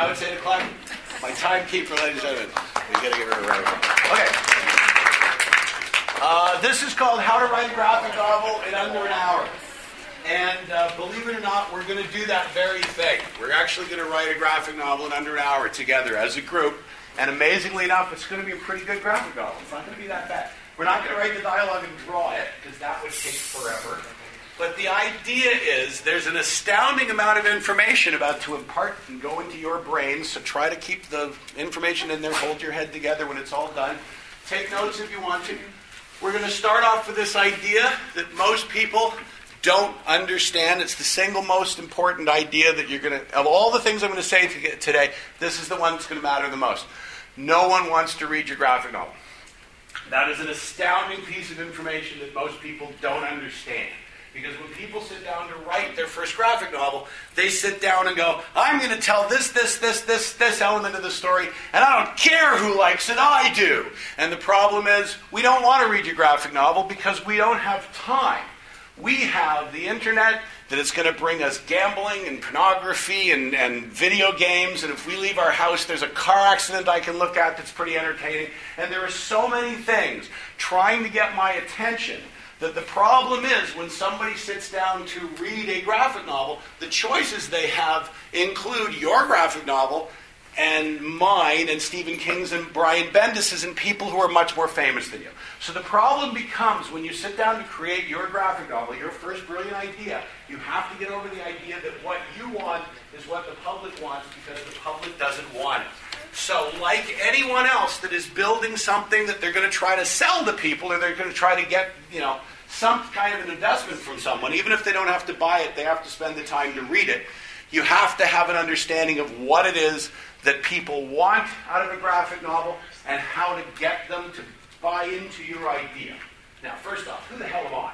Now it's 8 o'clock. My timekeeper, ladies and gentlemen. We gotta get rid of it. Okay. Uh, this is called How to Write a Graphic Novel in Under an Hour. And uh, believe it or not, we're going to do that very thing. We're actually going to write a graphic novel in under an hour together as a group. And amazingly enough, it's going to be a pretty good graphic novel. It's not going to be that bad. We're not going to write the dialogue and draw it, because that would take forever. But the idea is there's an astounding amount of information about to impart and go into your brain, so try to keep the information in there, hold your head together when it's all done. Take notes if you want to. We're going to start off with this idea that most people don't understand. It's the single most important idea that you're going to, of all the things I'm going to say to today, this is the one that's going to matter the most. No one wants to read your graphic novel. That is an astounding piece of information that most people don't understand. Because when people sit down to write their first graphic novel, they sit down and go, I'm going to tell this, this, this, this, this element of the story, and I don't care who likes it, I do. And the problem is, we don't want to read your graphic novel because we don't have time. We have the internet that is going to bring us gambling and pornography and, and video games. And if we leave our house, there's a car accident I can look at that's pretty entertaining. And there are so many things trying to get my attention that the problem is when somebody sits down to read a graphic novel, the choices they have include your graphic novel and mine and Stephen King's and Brian Bendis's and people who are much more famous than you. So the problem becomes when you sit down to create your graphic novel, your first brilliant idea, you have to get over the idea that what you want is what the public wants because the public doesn't want it. So, like anyone else that is building something that they're going to try to sell to people, or they're going to try to get, you know, some kind of an investment from someone, even if they don't have to buy it, they have to spend the time to read it. You have to have an understanding of what it is that people want out of a graphic novel and how to get them to buy into your idea. Now, first off, who the hell am I?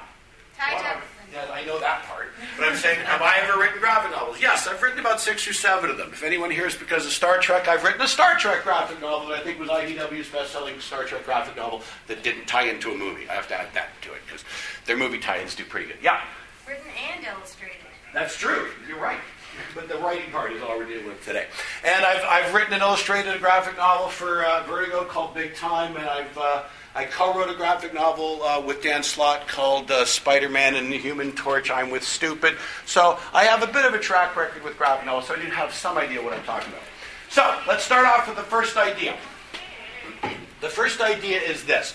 Ty yeah, I know that part. But I'm saying, have I ever written graphic novels? Yes, I've written about six or seven of them. If anyone here is because of Star Trek, I've written a Star Trek graphic novel that I think was IDW's best-selling Star Trek graphic novel that didn't tie into a movie. I have to add that to it because their movie tie-ins do pretty good. Yeah. Written and illustrated. That's true. You're right. But the writing part is all we're dealing with today. And I've, I've written an illustrated a graphic novel for uh, Vertigo called Big Time, and I've uh, I co-wrote a graphic novel uh, with Dan Slott called uh, Spider-Man and the Human Torch. I'm with Stupid. So I have a bit of a track record with graphic novels, so I do have some idea what I'm talking about. So let's start off with the first idea. The first idea is this.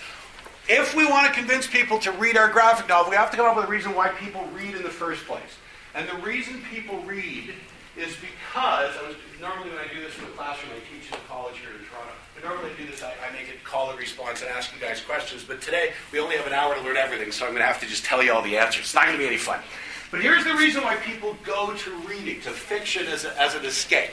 If we want to convince people to read our graphic novel, we have to come up with a reason why people read in the first place. And the reason people read is because, I was, normally when I do this in the classroom, I teach in a college here in Toronto, but normally I do this, I, I make it call and response and ask you guys questions, but today we only have an hour to learn everything, so I'm going to have to just tell you all the answers. It's not going to be any fun. But here's the reason why people go to reading, to fiction as, a, as an escape.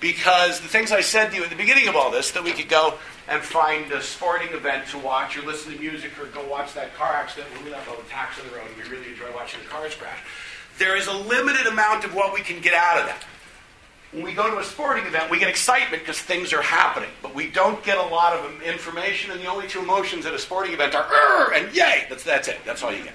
Because the things I said to you at the beginning of all this, that we could go and find a sporting event to watch, or listen to music, or go watch that car accident when we left oh, all the tacks on the road, and we really enjoy watching the cars crash. There is a limited amount of what we can get out of that. When we go to a sporting event, we get excitement because things are happening, but we don't get a lot of information, and the only two emotions at a sporting event are and yay. That's, that's it. That's all you get.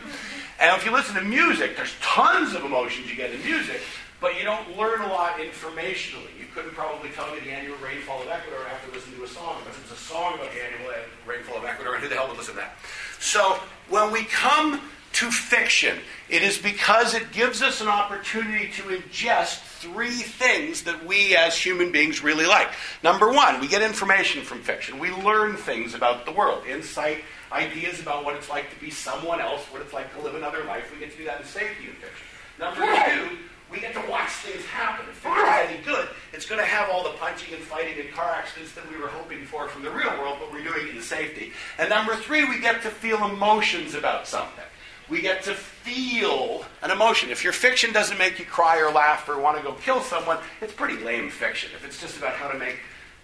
And if you listen to music, there's tons of emotions you get in music, but you don't learn a lot informationally. You couldn't probably tell me the annual rainfall of Ecuador after listening to a song, because it's a song about the annual rainfall of Ecuador, and who the hell would listen to that? So when we come to fiction, it is because it gives us an opportunity to ingest three things that we as human beings really like. Number one, we get information from fiction. We learn things about the world, insight, ideas about what it's like to be someone else, what it's like to live another life. We get to do that in safety in fiction. Number two, we get to watch things happen. If is any good, it's going to have all the punching and fighting and car accidents that we were hoping for from the real world, but we're doing it in safety. And number three, we get to feel emotions about something. We get to feel an emotion. If your fiction doesn't make you cry or laugh or want to go kill someone, it's pretty lame fiction. If it's just about how to make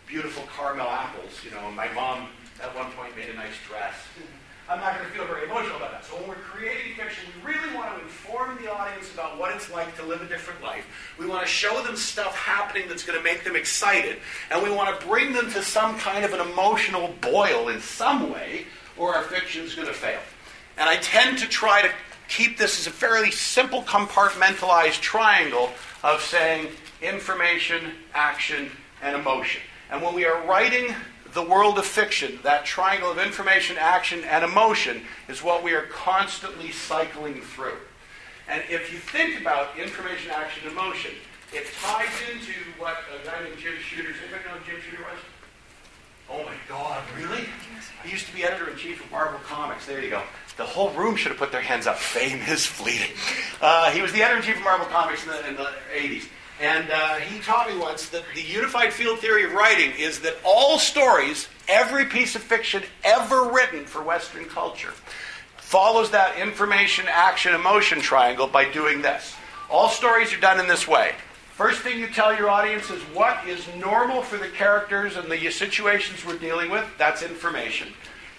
beautiful caramel apples, you know, my mom at one point made a nice dress. I'm not going to feel very emotional about that. So when we're creating fiction, we really want to inform the audience about what it's like to live a different life. We want to show them stuff happening that's going to make them excited, and we want to bring them to some kind of an emotional boil in some way, or our fiction's going to fail. And I tend to try to keep this as a fairly simple compartmentalized triangle of saying information, action, and emotion. And when we are writing the world of fiction, that triangle of information, action, and emotion is what we are constantly cycling through. And if you think about information, action, emotion, it ties into what a guy named Jim Shooter, anybody know who Jim Shooter was? Oh my God, really? He used to be editor in chief of Marvel Comics. There you go. The whole room should have put their hands up. Fame is fleeting. Uh, he was the editor in chief of Marvel Comics in the, in the 80s. And uh, he taught me once that the unified field theory of writing is that all stories, every piece of fiction ever written for Western culture, follows that information, action, emotion triangle by doing this. All stories are done in this way. First thing you tell your audience is what is normal for the characters and the situations we're dealing with. That's information.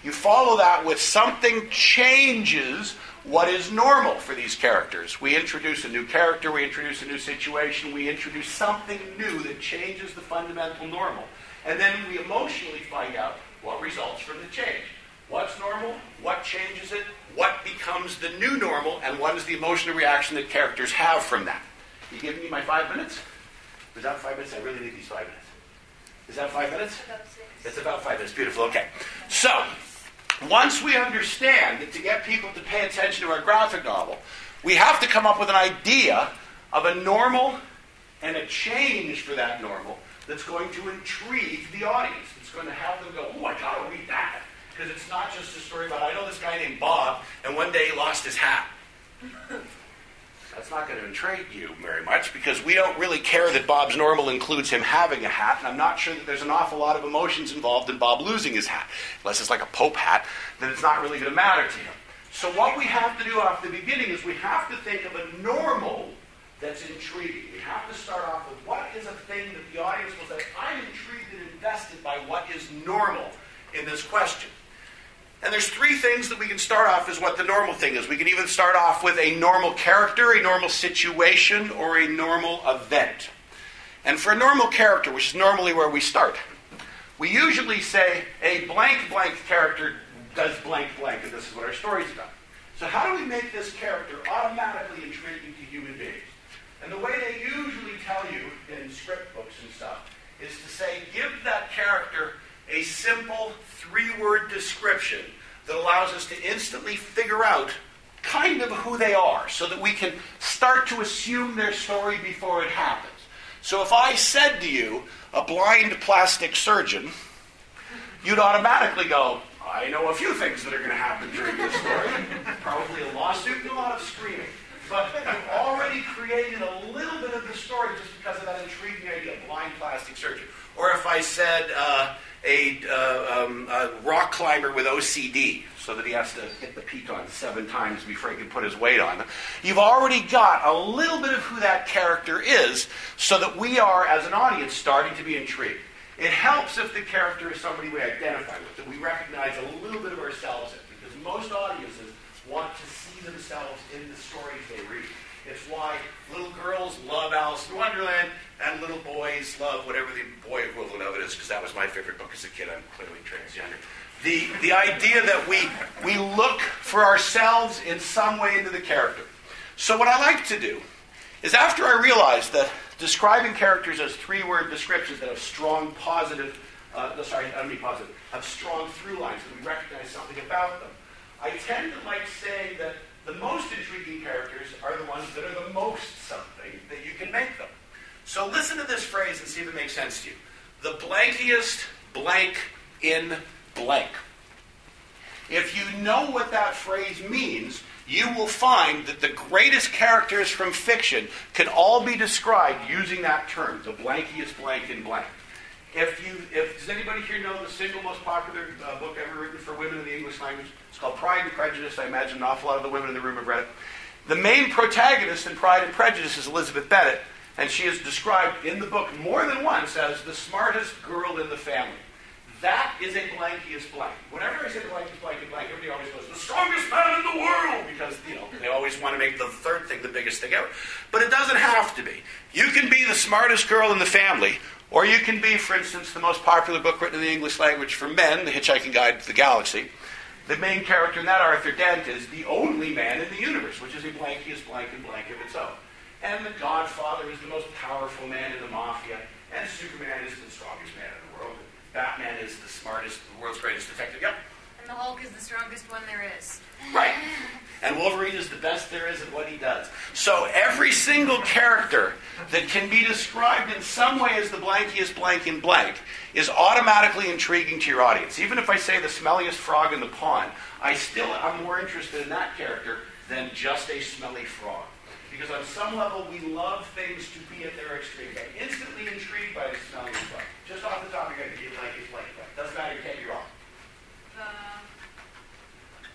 You follow that with something changes what is normal for these characters. We introduce a new character, we introduce a new situation, we introduce something new that changes the fundamental normal. And then we emotionally find out what results from the change. What's normal? What changes it? What becomes the new normal? And what is the emotional reaction that characters have from that? You giving me my five minutes? That five minutes? I really need these five minutes. Is that five minutes? About six. It's about five minutes. Beautiful. Okay. So, once we understand that to get people to pay attention to our graphic novel, we have to come up with an idea of a normal and a change for that normal that's going to intrigue the audience. It's going to have them go, oh, I got to read that. Because it's not just a story about, I know this guy named Bob, and one day he lost his hat. That's not going to intrigue you very much because we don't really care that Bob's normal includes him having a hat, and I'm not sure that there's an awful lot of emotions involved in Bob losing his hat. Unless it's like a Pope hat, then it's not really going to matter to him. So, what we have to do off the beginning is we have to think of a normal that's intriguing. We have to start off with what is a thing that the audience will say, I'm intrigued and invested by what is normal in this question. And there's three things that we can start off as what the normal thing is. We can even start off with a normal character, a normal situation, or a normal event. And for a normal character, which is normally where we start, we usually say a blank blank character does blank blank, and this is what our story's about. So how do we make this character automatically intriguing to human beings? And the way they usually tell you in script books and stuff is to say, give that character a simple three word description that allows us to instantly figure out kind of who they are so that we can start to assume their story before it happens. So if I said to you, a blind plastic surgeon, you'd automatically go, I know a few things that are going to happen during this story. Probably a lawsuit and a lot of screaming. But you've already created a little bit of the story just because of that intriguing idea, blind plastic surgeon. Or if I said, uh, a, uh, um, a, rock climber with OCD so that he has to hit the piton seven times before he can put his weight on. You've already got a little bit of who that character is so that we are, as an audience, starting to be intrigued. It helps if the character is somebody we identify with, that we recognize a little bit of ourselves in, because most audiences want to see themselves in the stories they read. It's why little girls love Alice in Wonderland and little boys love whatever the boy equivalent of it is, because that was my favorite book as a kid. I'm clearly transgender. The, the idea that we, we look for ourselves in some way into the character. So, what I like to do is after I realize that describing characters as three word descriptions that have strong positive, uh, sorry, I don't mean positive, have strong through lines, that we recognize something about them, I tend to like saying that the most intriguing characters are the ones that are the most something that you can make them. So listen to this phrase and see if it makes sense to you. The blankiest blank in blank. If you know what that phrase means, you will find that the greatest characters from fiction can all be described using that term, the blankiest blank in blank. If you, if does anybody here know the single most popular uh, book ever written for women in the English language? It's called Pride and Prejudice. I imagine an awful lot of the women in the room have read it. The main protagonist in Pride and Prejudice is Elizabeth Bennet, and she is described in the book more than once as the smartest girl in the family. That is a blankiest blank. Whenever I say blankiest blank blank, everybody always goes, the strongest man in the world, because you know they always want to make the third thing the biggest thing ever. But it doesn't have to be. You can be the smartest girl in the family, or you can be, for instance, the most popular book written in the English language for men, The Hitchhiking Guide to the Galaxy. The main character in that, Arthur Dent, is the only man in the universe, which is a blankiest blank and blank of its own. And the Godfather is the most powerful man in the mafia. And Superman is the strongest man in the world. Batman is the smartest, the world's greatest detective. Yep. And the Hulk is the strongest one there is. Right. And Wolverine is the best there is at what he does. So every single character that can be described in some way as the blankiest blank in blank is automatically intriguing to your audience. Even if I say the smelliest frog in the pond, I still am more interested in that character than just a smelly frog. Because on some level, we love things to be at their extreme. I'm instantly intrigued by the smelly frog. Just off the top of your head, you like it, like that. Doesn't matter, you can't be wrong. Uh, the,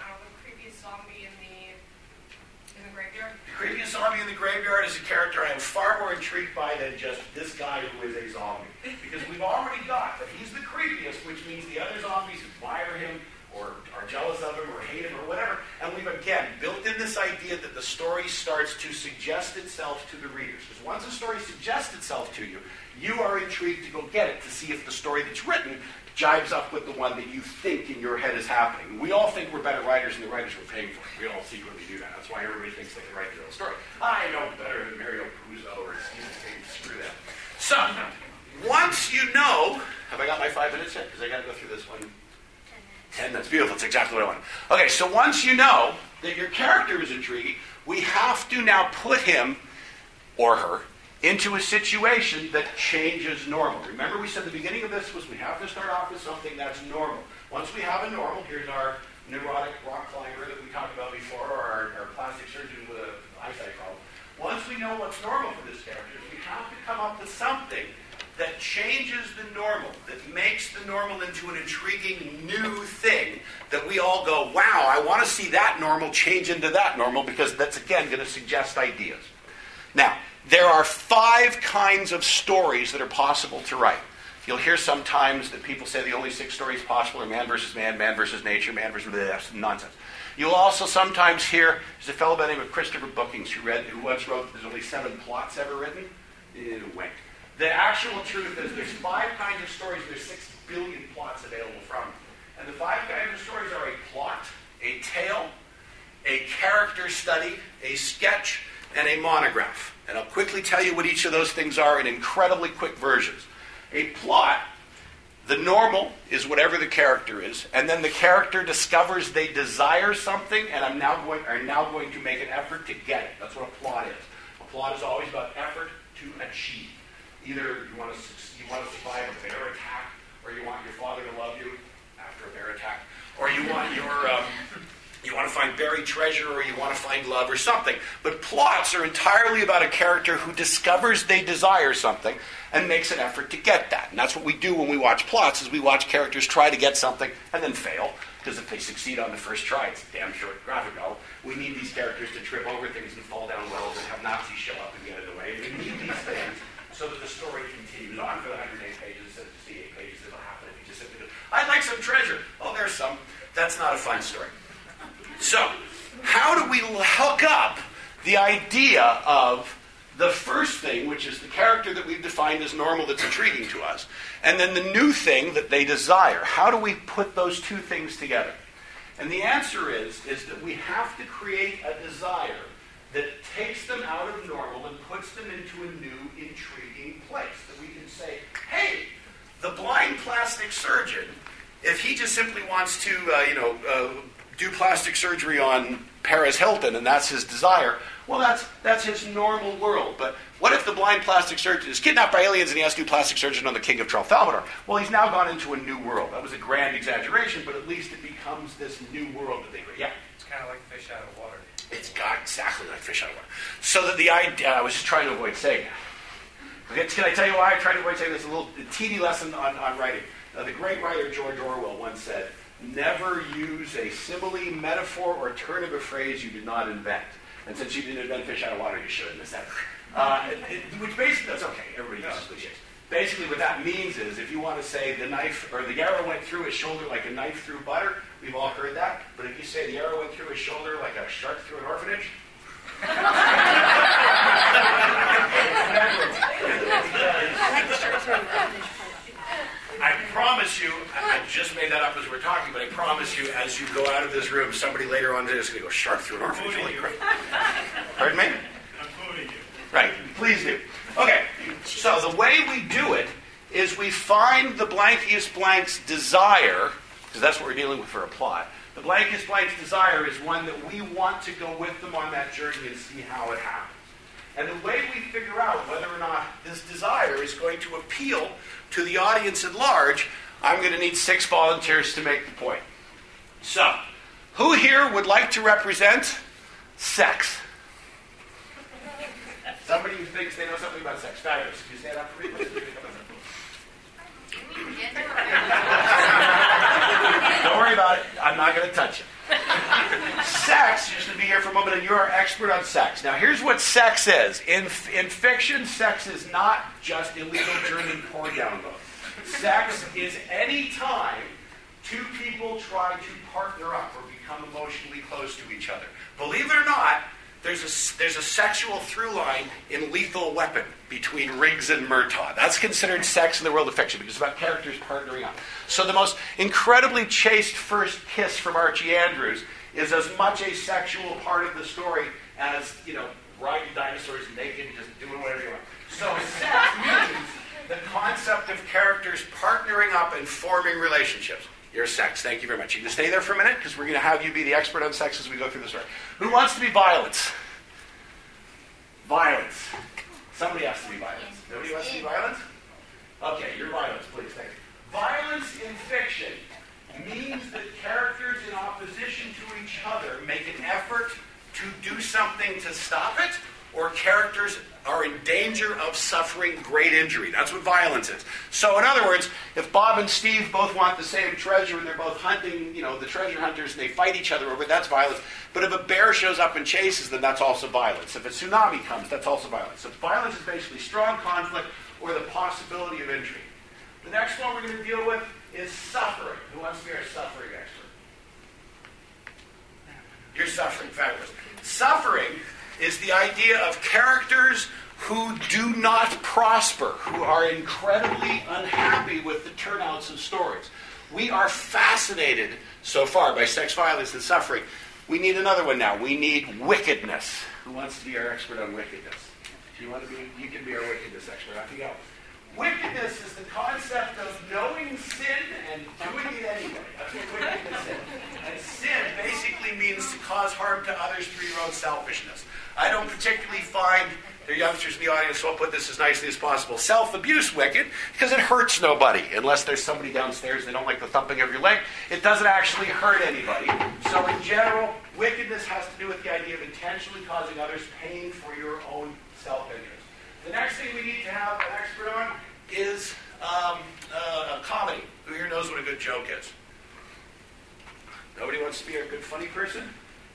I the creepiest zombie in the, in the graveyard. The creepiest zombie in the graveyard is a character I am far more intrigued by than just this guy who is a zombie. Because we've already got that he's the creepiest, which means the other zombies admire him are jealous of him or hate him or whatever. And we've again built in this idea that the story starts to suggest itself to the readers. Because once a story suggests itself to you, you are intrigued to go get it to see if the story that's written jibes up with the one that you think in your head is happening. We all think we're better writers than the writers we're paying for. We all secretly do that. That's why everybody thinks they can write their own story. I know better than Mario Puzo or Stephen King. Screw that. So, once you know, have I got my five minutes yet? Because I got to go through this one. Ten, that's beautiful. That's exactly what I want. Okay, so once you know that your character is intriguing, we have to now put him or her into a situation that changes normal. Remember, we said the beginning of this was we have to start off with something that's normal. Once we have a normal, here's our neurotic rock climber that we talked about before, or our, our plastic surgeon with an eyesight problem. Once we know what's normal for this character, we have to come up with something that changes the normal, that makes the normal into an intriguing new thing that we all go, wow, I want to see that normal change into that normal because that's again going to suggest ideas. Now, there are five kinds of stories that are possible to write. You'll hear sometimes that people say the only six stories possible are man versus man, man versus nature, man versus blah, nonsense. You'll also sometimes hear there's a fellow by the name of Christopher Booker who read who once wrote there's only seven plots ever written. A wink. The actual truth is there's five kinds of stories, there's six billion plots available from. And the five kinds of stories are a plot, a tale, a character study, a sketch, and a monograph. And I'll quickly tell you what each of those things are in incredibly quick versions. A plot, the normal is whatever the character is, and then the character discovers they desire something, and I'm now going are now going to make an effort to get it. That's what a plot is. A plot is always about effort to achieve. Either you want to you want to survive a bear attack, or you want your father to love you after a bear attack, or you want your um, you want to find buried treasure or you want to find love or something. But plots are entirely about a character who discovers they desire something and makes an effort to get that. And that's what we do when we watch plots is we watch characters try to get something and then fail. Because if they succeed on the first try, it's a damn short graphic novel. We need these characters to trip over things and fall down wells and have Nazis show up and get in the way. We need these things so that the story continues on for the 108 pages instead of 68 pages. It'll happen if you just simply go, I'd like some treasure. Oh, there's some. That's not a fun story. So, how do we hook up the idea of the first thing, which is the character that we've defined as normal that's intriguing to us, and then the new thing that they desire? How do we put those two things together? And the answer is, is that we have to create a desire that takes them out of normal and puts them into a new, intriguing place. That we can say, hey, the blind plastic surgeon, if he just simply wants to, uh, you know, uh, do plastic surgery on Paris Hilton and that's his desire, well, that's, that's his normal world. But what if the blind plastic surgeon is kidnapped by aliens and he has to do plastic surgery on the king of Tralfamadore? Well, he's now gone into a new world. That was a grand exaggeration, but at least it becomes this new world that they create. Yeah? It's kind of like fish out of water. It's got exactly like fish out of water. So that the idea, I was just trying to avoid saying that. Okay, can I tell you why I tried to avoid saying this? A little a teeny lesson on, on writing. Uh, the great writer George Orwell once said, never use a simile, metaphor, or turn of a phrase you did not invent. And since you didn't invent fish out of water, you shouldn't. Is that uh, it, it, which basically, that's okay. Everybody uses cliches. Basically, what that means is if you want to say the knife or the arrow went through his shoulder like a knife through butter, we've all heard that. But if you say the arrow went through his shoulder like a shark through an orphanage, I promise you, I I just made that up as we're talking, but I promise you, as you go out of this room, somebody later on is going to go shark through an orphanage. Holy crap. Pardon me? I'm quoting you. Right. Please do. Okay. So the way we do it is we find the blankiest blank's desire, because that's what we're dealing with for a plot. The blankest blank's desire is one that we want to go with them on that journey and see how it happens. And the way we figure out whether or not this desire is going to appeal to the audience at large, I'm going to need six volunteers to make the point. So, who here would like to represent sex? Somebody who thinks they know something about sex. Fabulous. You stand up for me? Don't worry about it. I'm not going to touch it. sex, just to be here for a moment, and you're our expert on sex. Now, here's what sex is. In, in fiction, sex is not just illegal German porn download. Sex is any time two people try to partner up or become emotionally close to each other. Believe it or not, there's a, there's a sexual through line in Lethal Weapon between Riggs and Murtaugh. That's considered sex in the world of fiction because it's about characters partnering up. So the most incredibly chaste first kiss from Archie Andrews is as much a sexual part of the story as, you know, riding dinosaurs naked and just doing whatever you want. So sex means the concept of characters partnering up and forming relationships. Your sex. Thank you very much. You can stay there for a minute because we're going to have you be the expert on sex as we go through the story. Who wants to be violence? Violence. Somebody has to be violence. Nobody wants to be violence? Okay, you're violence, please. Thank you. Violence in fiction means that characters in opposition to each other make an effort to do something to stop it or characters are in danger of suffering great injury. That's what violence is. So, in other words, if Bob and Steve both want the same treasure and they're both hunting, you know, the treasure hunters and they fight each other over it, that's violence. But if a bear shows up and chases them, that's also violence. If a tsunami comes, that's also violence. So, violence is basically strong conflict or the possibility of injury. The next one we're going to deal with is suffering. Who wants to be our suffering expert? You're suffering, fabulous. Suffering is the idea of characters who do not prosper, who are incredibly unhappy with the turnouts of stories. We are fascinated so far by sex violence and suffering. We need another one now. We need wickedness. Who wants to be our expert on wickedness? If you want to be, you can be our wickedness expert. Off you go. Wickedness is the concept of knowing sin and doing it anyway. That's what wickedness is. And sin basically means to cause harm to others through your own selfishness. I don't particularly find there are youngsters in the audience, so I'll put this as nicely as possible. Self abuse wicked because it hurts nobody unless there's somebody downstairs they don't like the thumping of your leg. It doesn't actually hurt anybody. So, in general, wickedness has to do with the idea of intentionally causing others pain for your own self interest. The next thing we need to have an expert on is um, uh, a comedy. Who here knows what a good joke is? Nobody wants to be a good funny person?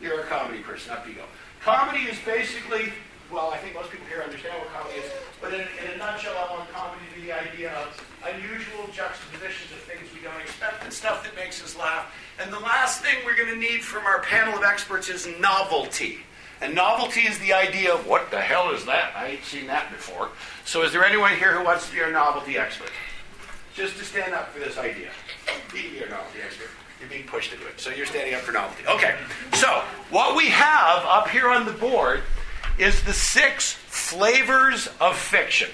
You're a comedy person. Up you go. Comedy is basically, well, I think most people here understand what comedy is, but in, in a nutshell, I want comedy to be the idea of unusual juxtapositions of things we don't expect and stuff that makes us laugh. And the last thing we're going to need from our panel of experts is novelty. And novelty is the idea of what the hell is that? I ain't seen that before. So is there anyone here who wants to be our novelty expert? Just to stand up for this idea. Be our novelty expert. You're being pushed into it. So you're standing up for novelty. Okay. So what we have up here on the board is the six flavors of fiction.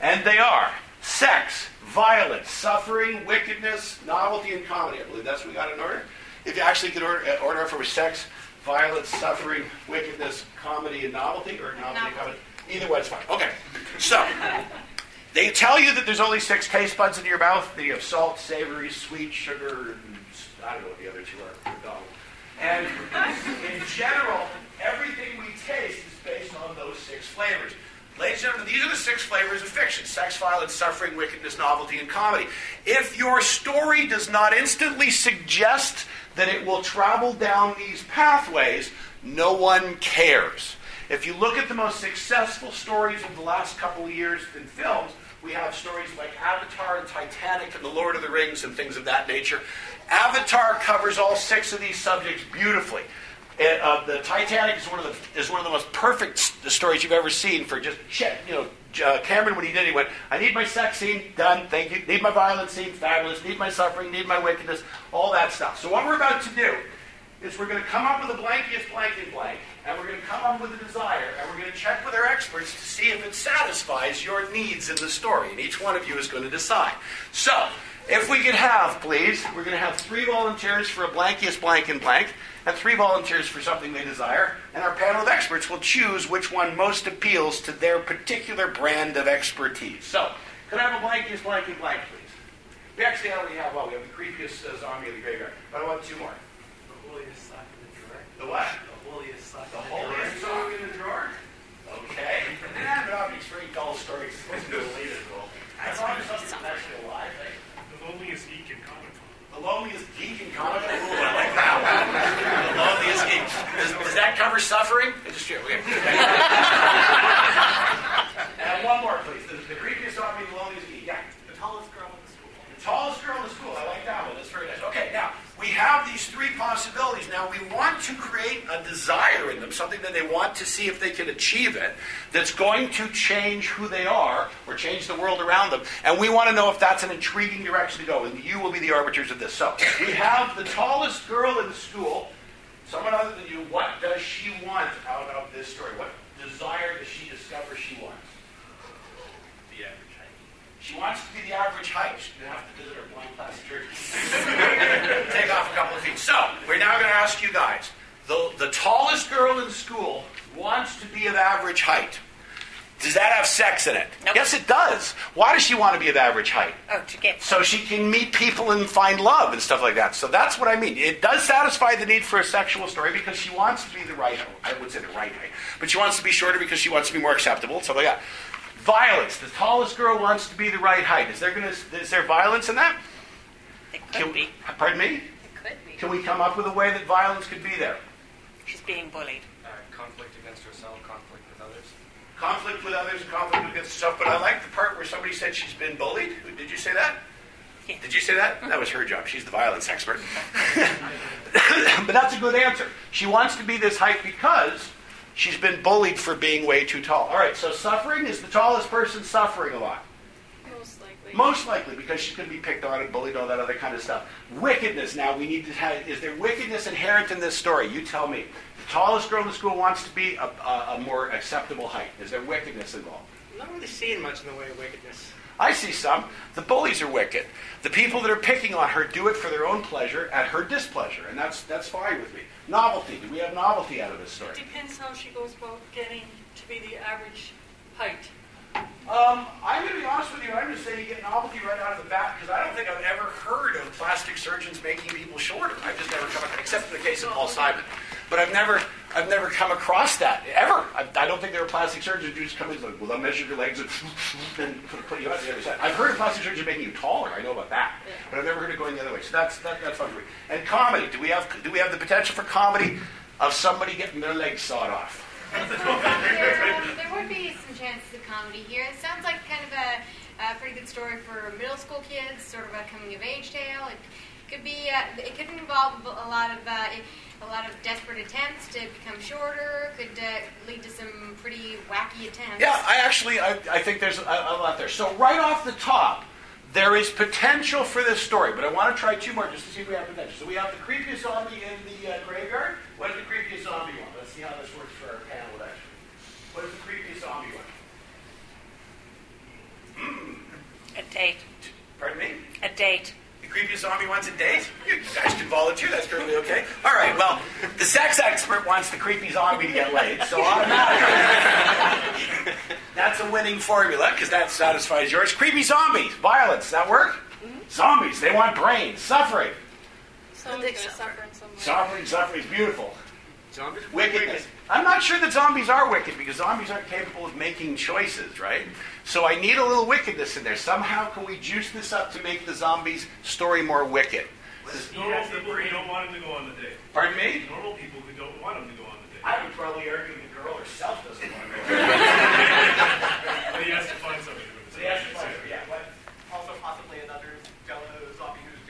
And they are sex, violence, suffering, wickedness, novelty, and comedy. I believe that's what we got in order. If you actually could order, uh, order for sex, violence, suffering, wickedness, comedy, and novelty, or novelty, and comedy. Either way, it's fine. Okay. So, they tell you that there's only six taste buds in your mouth. That you have salt, savory, sweet, sugar, and I don't know what the other two are. And in general, everything we taste is based on those six flavors. Ladies and gentlemen, these are the six flavors of fiction sex, violence, suffering, wickedness, novelty, and comedy. If your story does not instantly suggest that it will travel down these pathways, no one cares. If you look at the most successful stories of the last couple of years in films, we have stories like Avatar and Titanic and The Lord of the Rings and things of that nature. Avatar covers all six of these subjects beautifully. It, uh, the Titanic is one of the is one of the most perfect stories you've ever seen for just. You know, uh, Cameron when he did, he went, "I need my sex scene done. Thank you. Need my violence scene, fabulous. Need my suffering. Need my wickedness. All that stuff." So what we're about to do is we're going to come up with a blankiest blank and blank, and we're going to come up with a desire, and we're going to check with our experts to see if it satisfies your needs in the story. And each one of you is going to decide. So, if we could have, please, we're going to have three volunteers for a blankiest blank and blank, and three volunteers for something they desire, and our panel of experts will choose which one most appeals to their particular brand of expertise. So, could I have a blankiest blank and blank, please? We actually already have, well, we have the creepiest uh, zombie in the graveyard, but I want two more. The holiest sock in the drawer. The what? The holiest sock The in the drawer. holiest song in the drawer. Okay. Yeah, but obviously, very dull stories. It's supposed to be deleted, well. As long as something's actually alive, eh? The loneliest geek in comic book. The loneliest geek in comic book. Ooh, I like that one. The loneliest geek. Does, does that cover suffering? I Just okay. and one more, please. The, the creepiest zombie, the loneliest geek. Yeah. The tallest girl in the school. The tallest girl in the school. I like that one. That's very nice. Okay, now we have these three possibilities. Now we want to create a desire in them, something that they want to see if they can achieve it, that's going to change who they are or change the world around them. And we want to know if that's an intriguing direction to go. And you will be the arbiters of this. So we have the tallest girl in the school. Someone other than you. What does she want out of this story? What desire does she discover she wants? The average height. She wants to be the average height. She's going to have to visit her blind plastic surgeon. Take off a couple of feet. So, we're now going to ask you guys. The, the tallest girl in school wants to be of average height. Does that have sex in it? Nope. Yes, it does. Why does she want to be of average height? Oh, to get So she can meet people and find love and stuff like that. So that's what I mean. It does satisfy the need for a sexual story because she wants to be the right, I would say the right height, but she wants to be shorter because she wants to be more acceptable and stuff like that. Violence. The tallest girl wants to be the right height. Is there going to, is there violence in that? it could Can- be. Pardon me? It could be. Can we come up with a way that violence could be there? She's being bullied. Uh, conflict against herself, conflict with others. Conflict with others, conflict against herself. But I like the part where somebody said she's been bullied. Did you say that? Yeah. Did you say that? That was her job. She's the violence expert. but that's a good answer. She wants to be this height because she's been bullied for being way too tall. All right, so suffering is the tallest person suffering a lot. Most likely. Most likely because she's going to be picked on and bullied, all that other kind of stuff. Wickedness. Now we need to have. Is there wickedness inherent in this story? You tell me. The tallest girl in the school wants to be a, a, a more acceptable height. Is there wickedness involved? I'm not really seeing much in the way of wickedness. I see some. The bullies are wicked. The people that are picking on her do it for their own pleasure at her displeasure, and that's that's fine with me. Novelty. Do we have novelty out of this story? Depends how she goes about getting to be the average height. Um, I'm going to be honest with you. I'm going to say you get novelty right out of the bat because I don't think I've ever heard of plastic surgeons making people shorter. I've just never come, across, except in the case of Paul Simon. But I've never, I've never come across that ever. I, I don't think there are plastic surgeons who just come in and like, well, I'll measure your legs and, and put, put you on the other side. I've heard of plastic surgeons making you taller. I know about that, but I've never heard it going the other way. So that's that, that's fun for me. And comedy. Do we have do we have the potential for comedy of somebody getting their legs sawed off? There, um, there would be some chances of comedy here. It sounds like kind of a, a pretty good story for middle school kids, sort of a coming of age tale. It could be. Uh, it could involve a lot of uh, a lot of desperate attempts to become shorter. Could uh, lead to some pretty wacky attempts. Yeah, I actually I, I think there's a, a lot there. So right off the top, there is potential for this story, but I want to try two more just to see if we have potential. So we have the creepiest zombie in the uh, graveyard. What is the creepiest zombie one? Let's see how this works for our panel actually. What is the creepiest zombie one? A date. Pardon me? A date. The creepiest zombie wants a date? You guys can volunteer, that's perfectly okay. All right, well, the sex expert wants the creepy zombie to get laid, so automatically. that's a winning formula, because that satisfies yours. Creepy zombies, violence, does that work? Mm-hmm. Zombies, they want brains, suffering. Someone's going to suffer in some way. Suffering, suffering is beautiful. Zombies? Wickedness. I'm not sure that zombies are wicked because zombies aren't capable of making choices, right? So I need a little wickedness in there. Somehow, can we juice this up to make the zombies' story more wicked? Normal people who don't want him to go on the date. Pardon me? Normal people who don't want him to go on the date. I would probably argue the girl herself doesn't want to. But he has to find somebody with So yes, yeah, what? Also, possibly another jealous zombie who's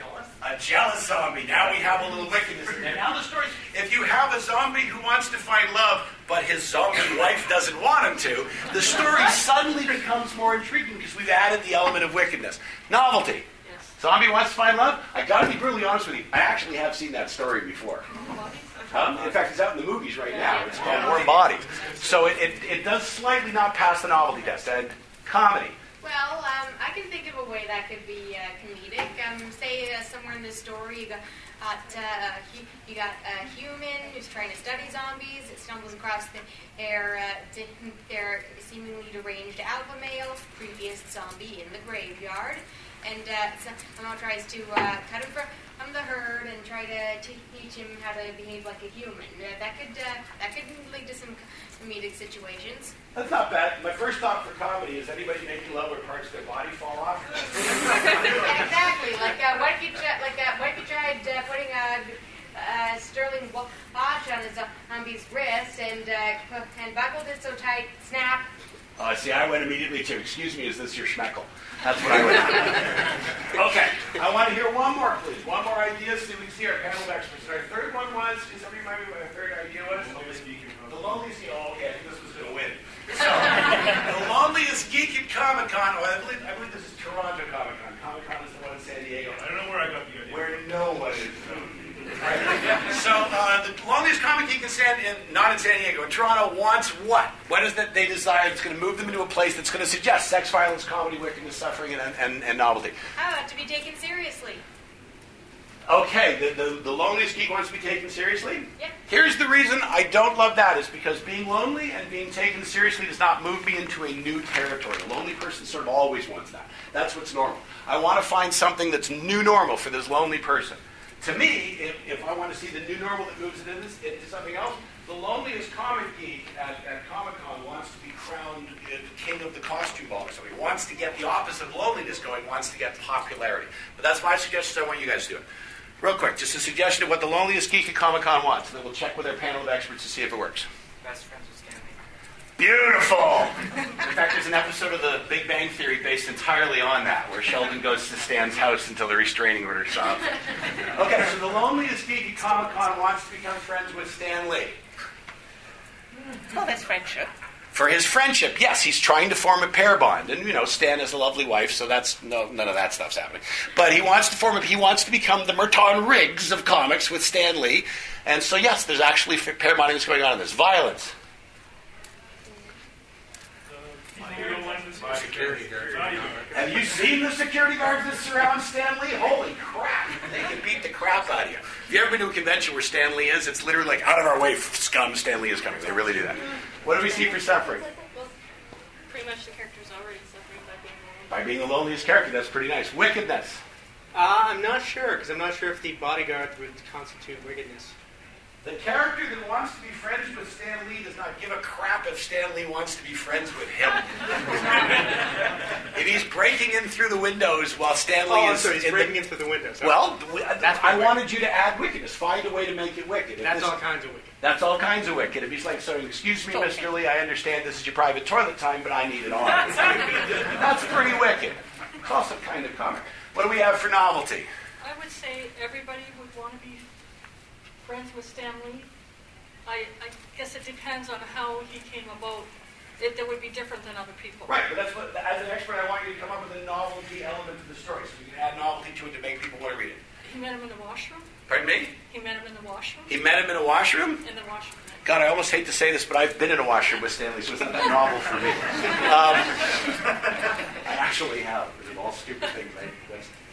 jealous. Zombie. Now we have a little wickedness in there. Now the story. If you have a zombie who wants to find love, but his zombie wife doesn't want him to, the story suddenly becomes more intriguing because we've added the element of wickedness. Novelty. Yes. Zombie wants to find love. I got to be brutally honest with you. I actually have seen that story before. Um, in fact, it's out in the movies right now. It's called Warm Bodies. So it, it, it does slightly not pass the novelty test. And comedy. Well, um, I can think of a way that could be uh, comedic. Um, say uh, somewhere in the story you got uh, you got a human who's trying to study zombies. It stumbles across the, their uh, their seemingly deranged alpha male, previous zombie in the graveyard, and uh, so- tries to uh, cut him from, the herd and try to teach him how to behave like a human. Uh, that could uh, that could lead to some comedic situations. That's not bad. My first thought for comedy is anybody making love where parts of their body fall off. Exactly. Like uh, what if you try, like uh, what if you tried uh, putting a uh, sterling watch on a zombie's wrist and uh, and buckled it so tight, snap. Uh, see, I went immediately to, excuse me, is this your schmeckle? That's what I went Okay, I want to hear one more, please. One more idea so we can see our panel of experts. And our third one was, can somebody remind me what our third idea was? The loneliest geek. Oh, okay, I think this was going to win. So, the loneliest geek at Comic Con. Oh, I believe, I believe this is Toronto Comic Con. Comic Con is the one in San Diego. I don't know where I got the idea. Where no one is. Right. So uh, the longest comic geek can stand in, not in San Diego, in Toronto, wants what? What is that they desire? It's going to move them into a place that's going to suggest sex, violence, comedy, wickedness, suffering, and, and, and novelty. How about to be taken seriously? Okay, the, the, the loneliest geek wants to be taken seriously? Yeah. Here's the reason I don't love that is because being lonely and being taken seriously does not move me into a new territory. A lonely person sort of always wants that. That's what's normal. I want to find something that's new normal for this lonely person. To me, if, if I want to see the new normal that moves it into, into something else, the loneliest comic geek at, at Comic Con wants to be crowned the king of the costume ball or something. Wants to get the opposite of loneliness going, wants to get popularity. But that's my suggestion, so I want you guys to do it. Real quick, just a suggestion of what the loneliest geek at Comic Con wants, and then we'll check with our panel of experts to see if it works. Best friends with. Beautiful! In fact, there's an episode of The Big Bang Theory based entirely on that, where Sheldon goes to Stan's house until the restraining order stops. Okay, so the loneliest geek at Comic Con wants to become friends with Stan Lee. Well, there's friendship. For his friendship, yes, he's trying to form a pair bond, and you know Stan has a lovely wife, so that's no none of that stuff's happening. But he wants to form a, he wants to become the Murtaugh Riggs of comics with Stan Lee, and so yes, there's actually pair bonding that's going on in this. Violence. People don't like this. Security guard. Have you seen the security guards that surround Stan Lee? Holy crap! They can beat the crap out of you. If you ever been to a convention where Stan Lee is, it's literally like out of our way, scum. Stan Lee is coming. They really do that. What do we see for suffering? Well, pretty much the character's already suffering by being alone. By being the loneliest character, that's pretty nice. Wickedness. Uh, I'm not sure, because I'm not sure if the bodyguard would constitute wickedness. The character that wants to be friends with Stan Lee does not give a crap if Stan Lee wants to be friends with him. if he's breaking in through the windows while Stan Lee Oh, I'm is sorry, he's in the- breaking in through the windows. sorry. well, That's uh, I wicked. wanted you to add wickedness. Find a way to make it wicked. If that's this- all kinds of wicked. That's all kinds of wicked. If he's like, so excuse me, Stalking. Mr. Lee, I understand this is your private toilet time, but I need it on. That's pretty wicked. It's also kind of comic. What do we have for novelty? I would say everybody would want to be friends with Stan Lee. I, I guess it depends on how he came about. It, that would be different than other people. Right, but that's what, as an expert, I want you to come up with a novelty element to the story, so you can add novelty to it to make people want to read it. He met him in the washroom. Pardon me? He met him in the washroom. He met him in a washroom? In the washroom. God, I almost hate to say this, but I've been in a washroom with Stan Lee, so it's not that novel for me. Um, I actually have. Of all stupid things, I,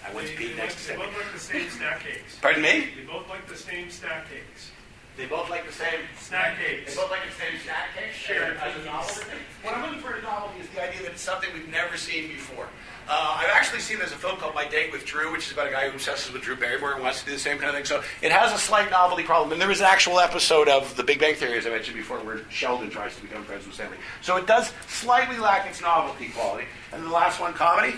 I went to They, they, next to they Stan Lee. both like the same snack cakes. Pardon me? They both like the same snack cakes. They both like the same Snack They cakes. both like the same snack cake. Sure. As a novelty. What I'm looking for in a novelty is the idea that it's something we've never seen before. Uh, I've actually seen there's a film called My Date with Drew, which is about a guy who obsesses with Drew Barrymore and wants to do the same kind of thing. So it has a slight novelty problem. And there was an actual episode of The Big Bang Theory, as I mentioned before, where Sheldon tries to become friends with Stan Lee. So it does slightly lack its novelty quality. And the last one, comedy.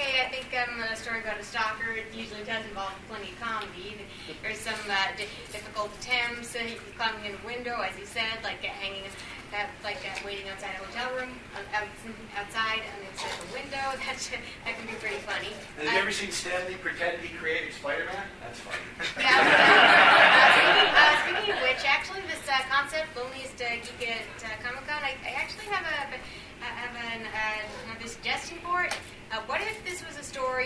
Okay, I think um, a story about a stalker it usually does involve plenty of comedy. There's some uh, di- difficult attempts, uh, climbing in a window, as you said, like uh, hanging, uh, like uh, waiting outside a hotel room, uh, out, outside the inside a window. That that can be pretty funny. And have you ever seen Stan Lee pretend he created Spider-Man? That's funny. Yeah. uh, speaking, uh, speaking of which, actually, this uh, concept, loneliest uh, geek at uh, Comic Con, I, I actually have a have an, uh, another suggestion for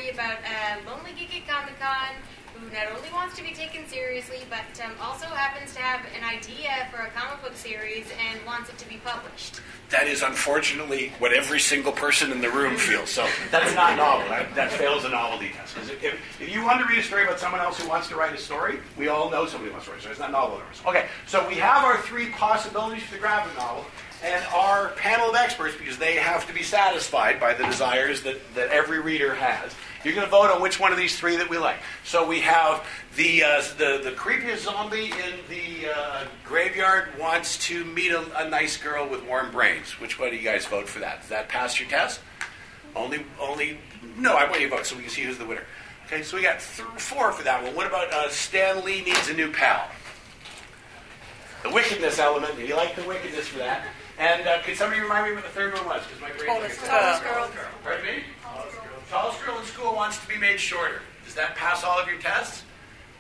it. Uh, what if this was a story about a lonely icon who not only wants to be taken seriously, but um, also happens to have an idea for a comic book series and wants it to be published. That is unfortunately what every single person in the room feels. So that's not novel. That, that fails a novelty test. 'Cause if, if you want to read a story about someone else who wants to write a story, we all know somebody wants to write a story. It's not novel. Okay, so we have our three possibilities for the graphic novel and our panel of experts, because they have to be satisfied by the desires that, that every reader has. You're going to vote on which one of these three that we like. So we have the uh, the, the creepiest zombie in the uh, graveyard wants to meet a, a nice girl with warm brains. Which one do you guys vote for that? Does that pass your test? Only, only. No, I want you to vote so we can see who's the winner. Okay, so we got th- four for that one. What about uh, Stan Lee needs a new pal? The wickedness element. Do you like the wickedness for that? And uh, could somebody remind me what the third one was? Because my brain. Tallest like girl. Tallest girl. Pardon me? Tallest girl in school wants to be made shorter. Does that pass all of your tests?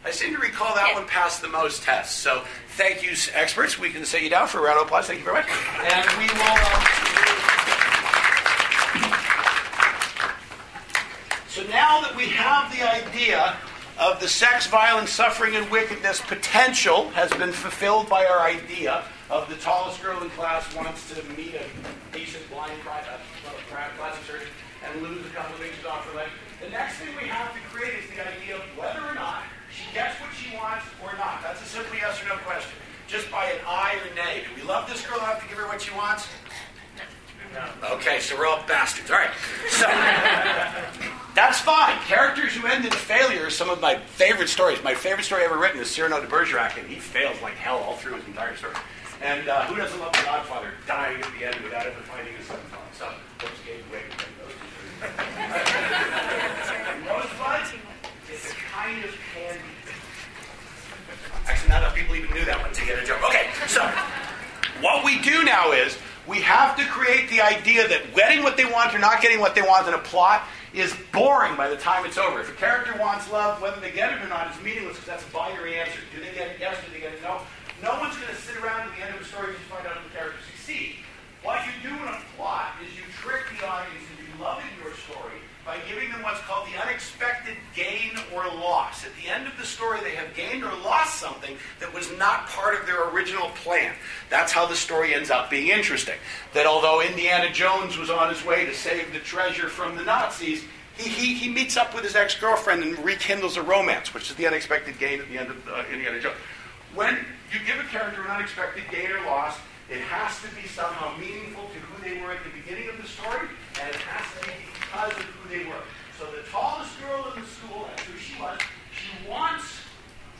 I seem to recall that Yeah. one passed the most tests. So thank you, experts. We can set you down for a round of applause. Thank you very much. And we will. Um, so now that we have the idea of the sex, violence, suffering, and wickedness potential has been fulfilled by our idea of the tallest girl in class wants to meet a decent blind pri- uh, pri- plastic surgeon and lose a couple of inches off her leg. The next thing we have to create is the idea of whether or not she gets what she wants or not. That's a simple yes or no question. Just by an aye or a nay. Do we love this girl enough to give her what she wants? No. Okay, so we're all bastards. All right. So that's fine. Characters who end in failure are some of my favorite stories. My favorite story ever written is Cyrano de Bergerac, and he fails like hell all through his entire story. And uh, who doesn't love the Godfather dying at the end without ever finding his son? So, whoops, gave away Rosebud is a kind of candy. Actually, not enough people even knew that one get a. Okay, so what we do now is we have to create the idea that getting what they want or not getting what they want in a plot is boring by the time it's over. If a character wants love, whether they get it or not is meaningless because that's a binary answer. Do they get it yes? Do they get it no? No one's going to sit around at the end of a story to find out if the character succeed. What you do in a plot is you trick the audience into loving your story by giving them what's called the unexpected gain or loss. At the end of the story, they have gained or lost something that was not part of their original plan. That's how the story ends up being interesting. That although Indiana Jones was on his way to save the treasure from the Nazis, he, he, he meets up with his ex girlfriend and rekindles a romance, which is the unexpected gain at the end of uh, Indiana Jones. When you give a character an unexpected gain or loss, it has to be somehow meaningful to who they were at the beginning of the story, and it has to be because of who they were. So the tallest girl in the school, that's who she was, she wants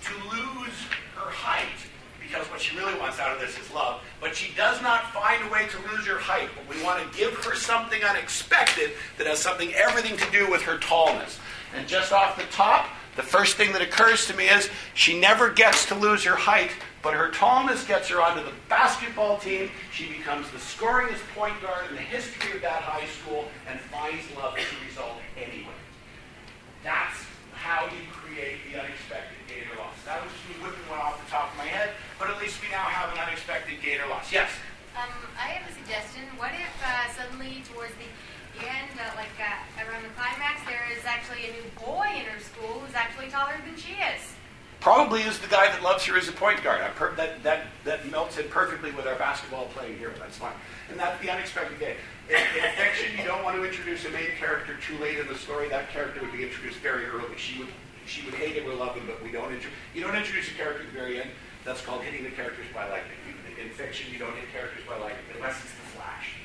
to lose her height because what she really wants out of this is love, but she does not find a way to lose her height. But we want to give her something unexpected that has something everything to do with her tallness. And just off the top, the first thing that occurs to me is she never gets to lose her height, but her tallness gets her onto the basketball team. She becomes the scoringest point guard in the history of that high school and finds love as a result anyway. That's how you create the unexpected gain or loss. That was just me whipping one off the top of my head, but at least we now have an unexpected gain or loss. Yes? Um, I have a suggestion. What if uh, suddenly towards the end, uh, like uh, around the climax, there is actually a new boy in her school who's actually taller than she is? Probably is the guy that loves her as a point guard. Per- that, that, that melts in perfectly with our basketball playing here. That's fine. And that's the unexpected gain. In, in fiction, you don't want to introduce a main character too late in the story. That character would be introduced very early. She would, she would hate him or love him, but we don't intro- you don't introduce a character at the very end. That's called hitting the characters by lightning. In fiction, you don't hit characters by lightning unless it's the Flash.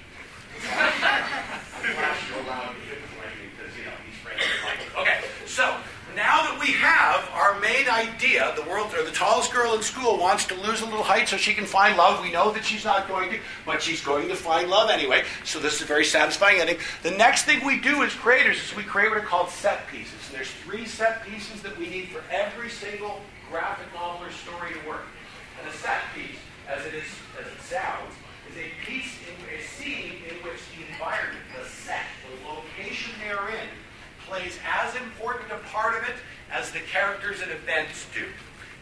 the Flash you allow him to hit with lightning because you know he's friends with lightning. Okay, so now that we have our main idea, the world or the tallest girl in school wants to lose a little height so she can find love. We know that she's not going to, but she's going to find love anyway. So this is a very satisfying ending. The next thing we do as creators is we create what are called set pieces. And there's three set pieces that we need for every single graphic novel or story to work. And a set piece, as it is, as it sounds, is a piece in a scene in which the environment, the set, the location they're in, plays as important a part of it as the characters and events do.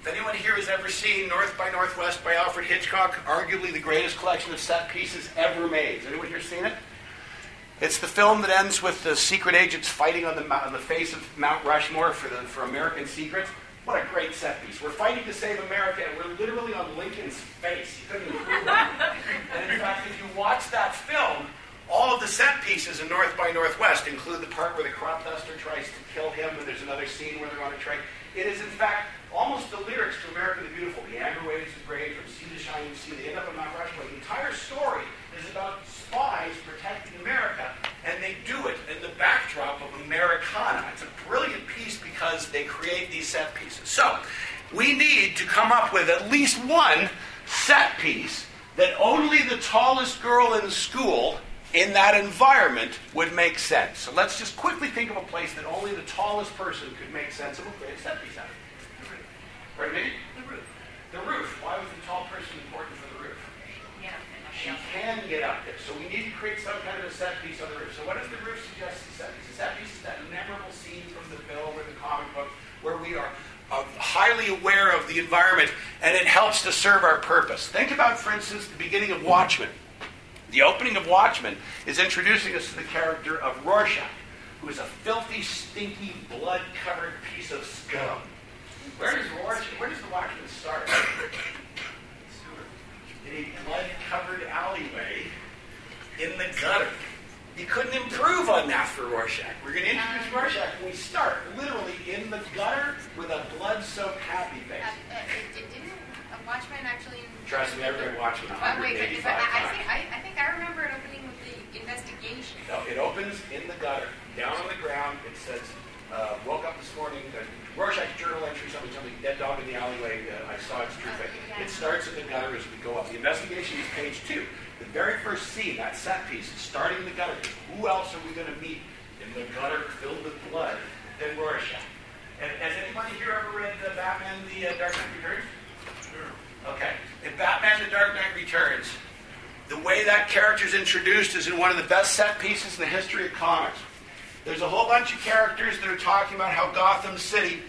If anyone here has ever seen North by Northwest by Alfred Hitchcock, arguably the greatest collection of set pieces ever made, has anyone here seen it? It's the film that ends with the secret agents fighting on the, on the face of Mount Rushmore for, the, for American secrets. What a great set piece. We're fighting to save America, and we're literally on Lincoln's face. You couldn't improve. And in fact, if you watch that film, all of the set pieces in North by Northwest include the part where the crop duster tries to kill him, and there's another scene where they're on a train. It is, in fact, almost the lyrics to America the Beautiful. The anger waves his brave from sea to shining sea. They end up on Mount Rushmore. The entire story is about spies protecting America, and they do it in the backdrop of Americana. It's a brilliant because they create these set pieces. So, we need to come up with at least one set piece that only the tallest girl in the school in that environment would make sense. So let's just quickly think of a place that only the tallest person could make sense of. A set piece out of. Right? The roof. The roof. Why was the tall person important for the roof? She can get up there. So we need to create some kind of a set piece on the roof. So what does the roof suggest is set piece? A set piece is that memorable scene from the film or the comic book where we are uh, highly aware of the environment and it helps to serve our purpose. Think about, for instance, the beginning of Watchmen. The opening of Watchmen is introducing us to the character of Rorschach, who is a filthy, stinky, blood-covered piece of scum. Where does Rorschach, where does the Watchmen start? A blood-covered alleyway in the gutter. You couldn't improve on that for Rorschach. We're going to introduce Rorschach we start, literally in the gutter with a blood-soaked happy face. Uh, uh, it- it didn't uh, Watchmen actually? Trust me, I've read Watchmen But wait, but, but I, I think I, I think I remember it opening with the investigation. No, it opens in the gutter, down on the ground. It says, uh, "Woke up this morning." Uh, Rorschach's journal entry, something, something. Dead dog in the alleyway. Uh, I saw its true fate. It starts in the gutter as we go up. The investigation is page two. The very first scene, that set piece, is starting in the gutter. Who else are we going to meet in the gutter filled with blood than Rorschach? And has anybody here ever read uh, Batman: The uh, Dark Knight Returns? Okay. In Batman: The Dark Knight Returns, the way that character is introduced is in one of the best set pieces in the history of comics. There's a whole bunch of characters that are talking about how Gotham City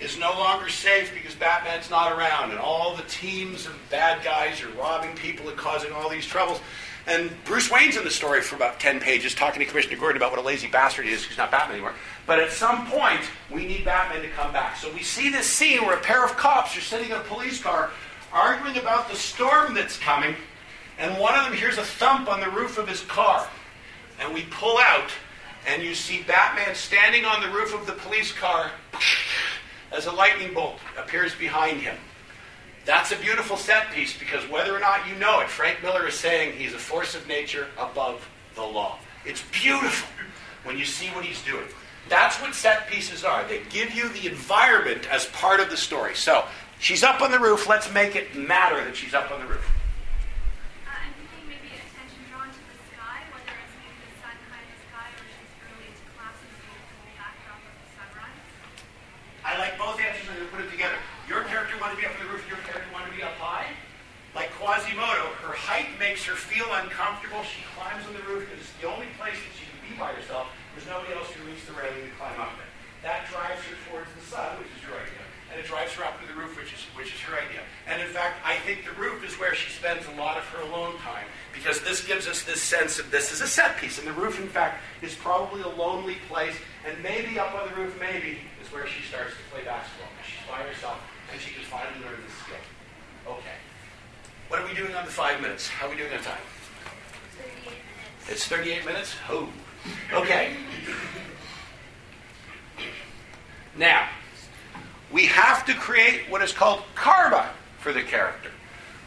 is no longer safe because Batman's not around, and all the teams of bad guys are robbing people and causing all these troubles. And Bruce Wayne's in the story for about 10 pages talking to Commissioner Gordon about what a lazy bastard he is because he's not Batman anymore. But at some point, we need Batman to come back. So we see this scene where a pair of cops are sitting in a police car arguing about the storm that's coming, and one of them hears a thump on the roof of his car. And we pull out, and you see Batman standing on the roof of the police car as a lightning bolt appears behind him. That's a beautiful set piece because whether or not you know it, Frank Miller is saying he's a force of nature above the law. It's beautiful when you see what he's doing. That's what set pieces are. They give you the environment as part of the story. So, she's up on the roof. Let's make it matter that she's up on the roof. Uh, I'm thinking maybe attention drawn to the sky, whether it's maybe the sun high in the sky or she's early into classes with the backdrop of the sunrise. I like both answers. I'm put it together. Your character wanted to be up on the roof. Your character wanted to be up high. Like Quasimodo, her height makes her feel uncomfortable. She climbs on the roof because it's the only place that she can be by herself. There's nobody else who reach the railing to climb up it. That drives her towards the sun, which is your idea, and it drives her up to the roof, which is which is her idea. And in fact, I think the roof is where she spends a lot of her alone time because this gives us this sense of this is a set piece, and the roof, in fact, is probably a lonely place. And maybe up on the roof, maybe where she starts to play basketball. and She's by herself, and she can finally learn this skill. Okay. What are we doing on the five minutes? How are we doing on time? 38 minutes. It's 38 minutes? Oh. Okay. Now, we have to create what is called karma for the character.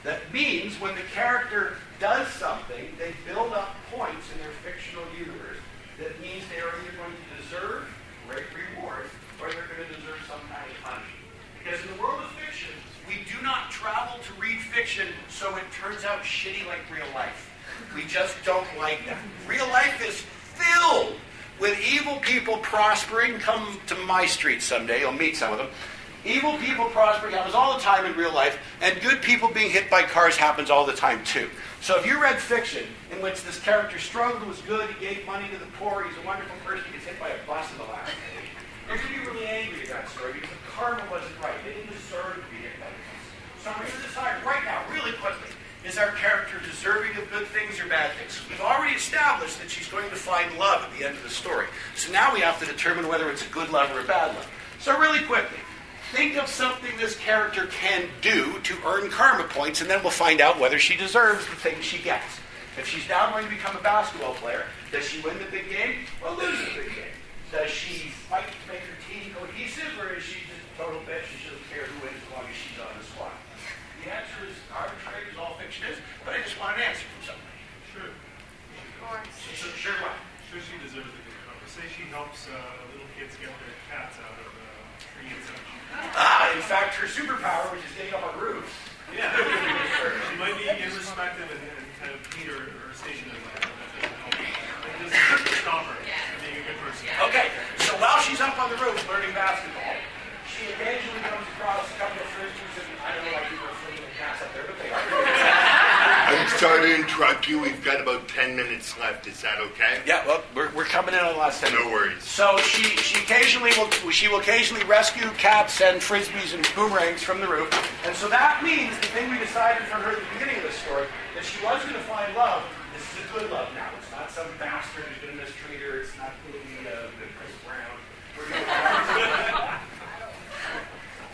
That means when the character does something, they build up points in their fictional universe that means they are either going to deserve great reward or they're going to deserve some kind of punishment. Because in the world of fiction, we do not travel to read fiction so it turns out shitty like real life. We just don't like that. Real life is filled with evil people prospering. Come to my street someday, you'll meet some of them. Evil people prospering happens all the time in real life, and good people being hit by cars happens all the time too. So if you read fiction in which this character struggled, was good, he gave money to the poor, he's a wonderful person, he gets hit by a bus in the last you're going to be really angry at that story because the karma wasn't right. They didn't deserve to be hit by the bus. So I'm to decide right now, really quickly, is our character deserving of good things or bad things? We've already established that she's going to find love at the end of the story. So now we have to determine whether it's a good love or a bad love. So really quickly, think of something this character can do to earn karma points, and then we'll find out whether she deserves the things she gets. If she's now going to become a basketball player, does she win the big game or lose the big game? Does she fight to make her team cohesive, or is she just a total bitch and she doesn't care who wins as long as she's on the squad? The answer is arbitrary, as all fiction is, but I just want an answer from somebody. Sure. Or So, so sure what? Sure she deserves a good cover. Say she helps uh, little kids get their cats out of the tree and. Ah, in fact, her superpower, which is getting up on roofs. Yeah. she might be irrespective and, and kind of neat or, or stationary. That doesn't help. That doesn't stop her from being a good person. Okay, so while she's up on the roof learning basketball, she occasionally comes across a couple of frisbees, and I don't know why people are flinging the cats up there, but they are. I'm sorry to interrupt you. We've got about 10 minutes left. Is that okay? Yeah, well, we're, we're coming in on the last ten. No worries. So she, she occasionally will she will occasionally rescue cats and frisbees and boomerangs from the roof, and so that means the thing we decided for her at the beginning of the story that she was going to find love. This is a good love now. It's not some bastard who's going to mistreat her. It's not going to be uh, the Chris Brown. We're gonna-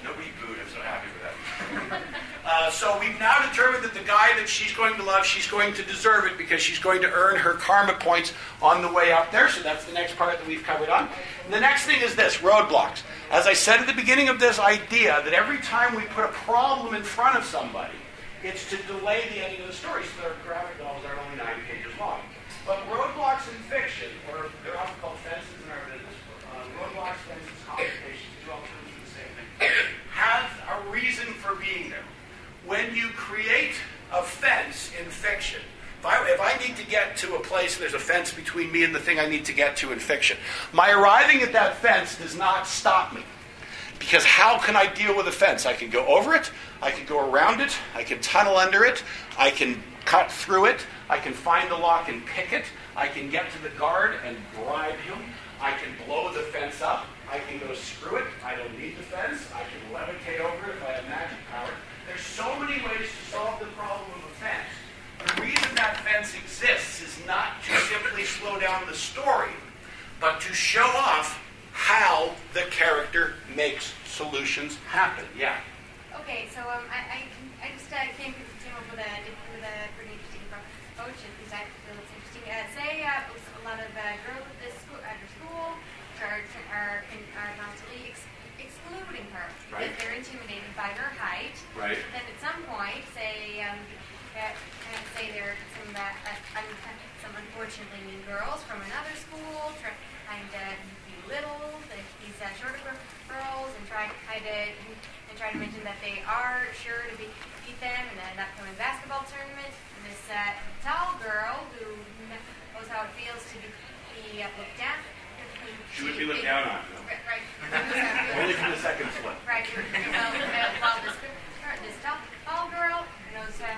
Nobody booed. I'm so happy with that. Uh, so we've now determined that the guy that she's going to love, she's going to deserve it because she's going to earn her karma points on the way up there. So that's the next part that we've covered on. And the next thing is this roadblocks. As I said at the beginning of this idea, that every time we put a problem in front of somebody, it's to delay the ending of the story. So their graphic novels are only nine pages long. But roadblocks in fiction, or they're often called fences in our business, uh, roadblocks, fences, complications, two all terms of the same thing, have a reason for being there. When you create a fence in fiction, if I, if I need to get to a place and there's a fence between me and the thing I need to get to in fiction, my arriving at that fence does not stop me. Because how can I deal with a fence? I can go over it, I can go around it, I can tunnel under it, I can cut through it, I can find the lock and pick it, I can get to the guard and bribe him, I can blow the fence up, I can go screw it, I don't need the fence, I can levitate over it if I have magic power. There's so many ways to solve the problem of a fence. The reason that fence exists is not to simply slow down the story, but to show off how the character makes solutions happen. Yeah. Okay, so um, I, I, I just uh, came, up with a with a pretty interesting approach because I feel it's interesting. Uh, say uh, a lot of uh, girls at this school, at her school are are, are constantly ex- excluding her because Right. they're intimidated by her height. Right. Then at some point, say um, uh, uh, say there are some uh, uh, un- some unfortunately mean girls from another school try, trying to belittle the, these uh, shorter gir- girls and try try to and try to mention that they are sure to be, beat them in an upcoming basketball tournament. And this uh, tall girl who knows how it feels to be, be uh, looked down. She would be looked down on. Right. right. Knows how it feels- Only from the second floor. Right. Well, well, well, this, her- this tall, tall girl knows uh,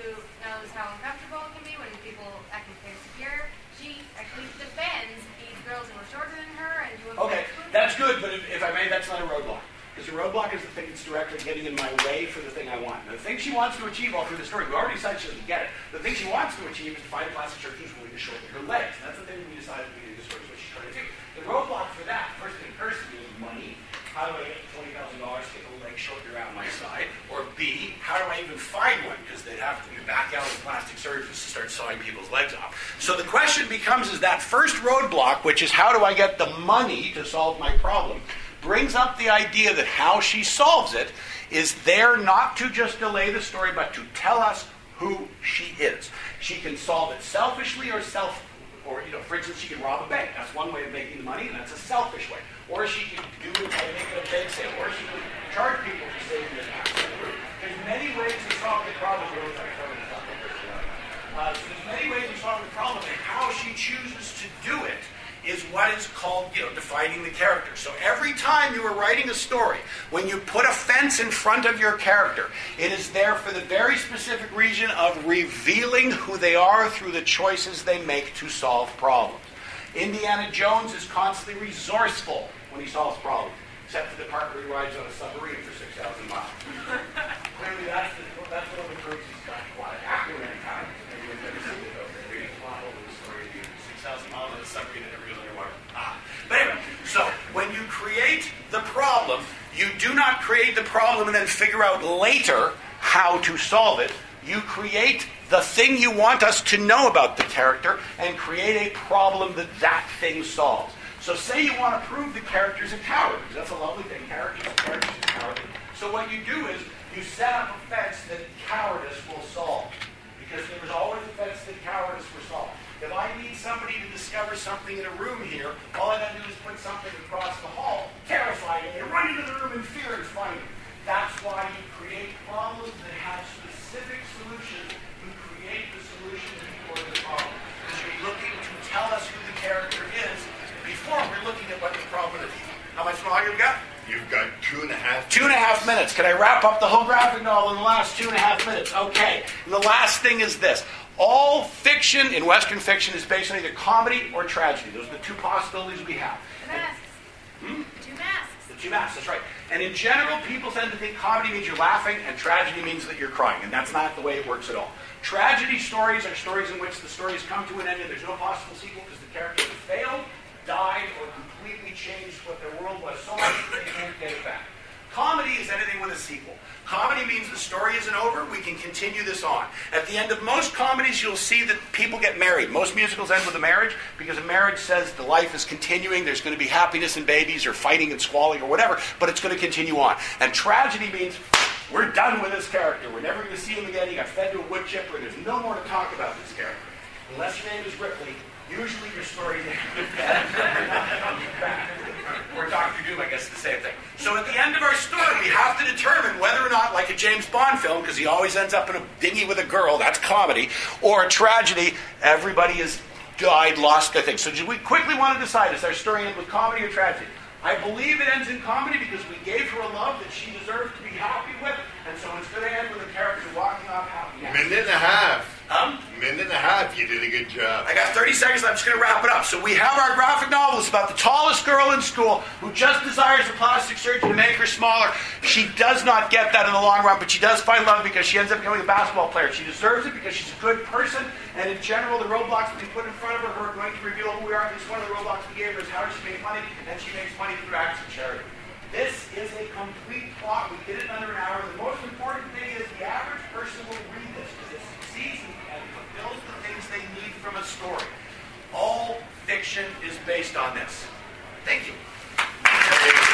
who knows how uncomfortable it can be when people act insecure. She actually defends these girls who are shorter than her and who Okay, that's good, but if, if I may, that's not a roadblock. Because a roadblock is the thing that's directly getting in my way for the thing I want. Now, the thing she wants to achieve all through the story, we already decided she doesn't get it. The thing she wants to achieve is to find a plastic surgeon who's willing to shorten her legs. That's the thing we decided at the beginning of the story what she's trying to do. The roadblock for that, first thing first, is money. How do I get twenty thousand dollars to get a leg shortened around my side? Or B, how do I even find one? Because they'd have to be back out of plastic surgeons to start sawing people's legs off. So the question becomes: Is that first roadblock, which is how do I get the money to solve my problem, brings up the idea that how she solves it is there not to just delay the story, but to tell us who she is. She can solve it selfishly or self or, you know, for instance, she can rob a bank. That's one way of making the money, and that's a selfish way. Or she can do it by making a bank sale. Or she can charge people for saving their tax. There's many ways to solve the problem. Uh, so there's many ways to solve the problem, and how she chooses to do it is what is called, you know, defining the character. So every time you are writing a story, when you put a fence in front of your character, it is there for the very specific reason of revealing who they are through the choices they make to solve problems. Indiana Jones is constantly resourceful when he solves problems, except for the part where he rides on a submarine for 6,000 miles. Clearly, that's, the, that's one of the proofs he's got a lot of acumen and time. Everyone's never seen it, though. Reading a plot over the story, 6,000 miles on a submarine and never goes underwater. Ah. But create the problem. You do not create the problem and then figure out later how to solve it. You create the thing you want us to know about the character and create a problem that that thing solves. So say you want to prove the character's a coward, because that's a lovely thing. Characters, characters cowardly. So what you do is you set up a fence that cowardice will solve. Because there is always a fence that cowardice will solve. If I need somebody to discover something in a room here, all I gotta do is put something across the hall, terrify them, and run into the room in fear and find it. That's why you create problems that have specific solutions. You create the solution before the problem. Because you're looking to tell us who the character is before we're looking at what the problem is. How much longer you got? You've got two and a half. Two and a half minutes. Can I wrap up the whole graphic novel in the last two and a half minutes? Okay. And the last thing is this. All fiction in Western fiction is based on either comedy or tragedy. Those are the two possibilities we have. The masks. Hmm? That's right. And in general, people tend to think comedy means you're laughing and tragedy means that you're crying. And that's not the way it works at all. Tragedy stories are stories in which the stories come to an end and there's no possible sequel because the characters failed, died, or completely changed what their world was so much that they can't get it back. Comedy is anything with a sequel. Comedy means the story isn't over, we can continue this on. At the end of most comedies, you'll see that people get married. Most musicals end with a marriage because a marriage says the life is continuing, there's going to be happiness and babies or fighting and squalling or whatever, but it's going to continue on. And tragedy means we're done with this character. We're never going to see him again. He got fed to a wood chipper, and there's no more to talk about this character. Unless your name is Ripley, usually your story back. Or Doctor Doom, I guess, the same thing. So at the end of our story, we have to determine whether or not, like a James Bond film, because he always ends up in a dinghy with a girl, that's comedy, or a tragedy, everybody has died, lost their thing. So we quickly want to decide, is our story end with comedy or tragedy? I believe it ends in comedy because we gave her a love that she deserved to be happy with, and so it's going to end with a character walking off happy. Minute and a half. Um? Minute and a half. You did a good job. I got 30 seconds. I'm just going to wrap it up. So we have our graphic novel. It's about the tallest girl in school who just desires a plastic surgeon to make her smaller. She does not get that in the long run, but she does find love because she ends up becoming a basketball player. She deserves it because she's a good person. And in general, the roadblocks we put in front of her are going to reveal who we are. Least one of the roadblocks we gave her is how does she make money, and then she makes money through acts of charity. This is a complete plot. We did it under an hour. The most fiction is based on this. Thank you.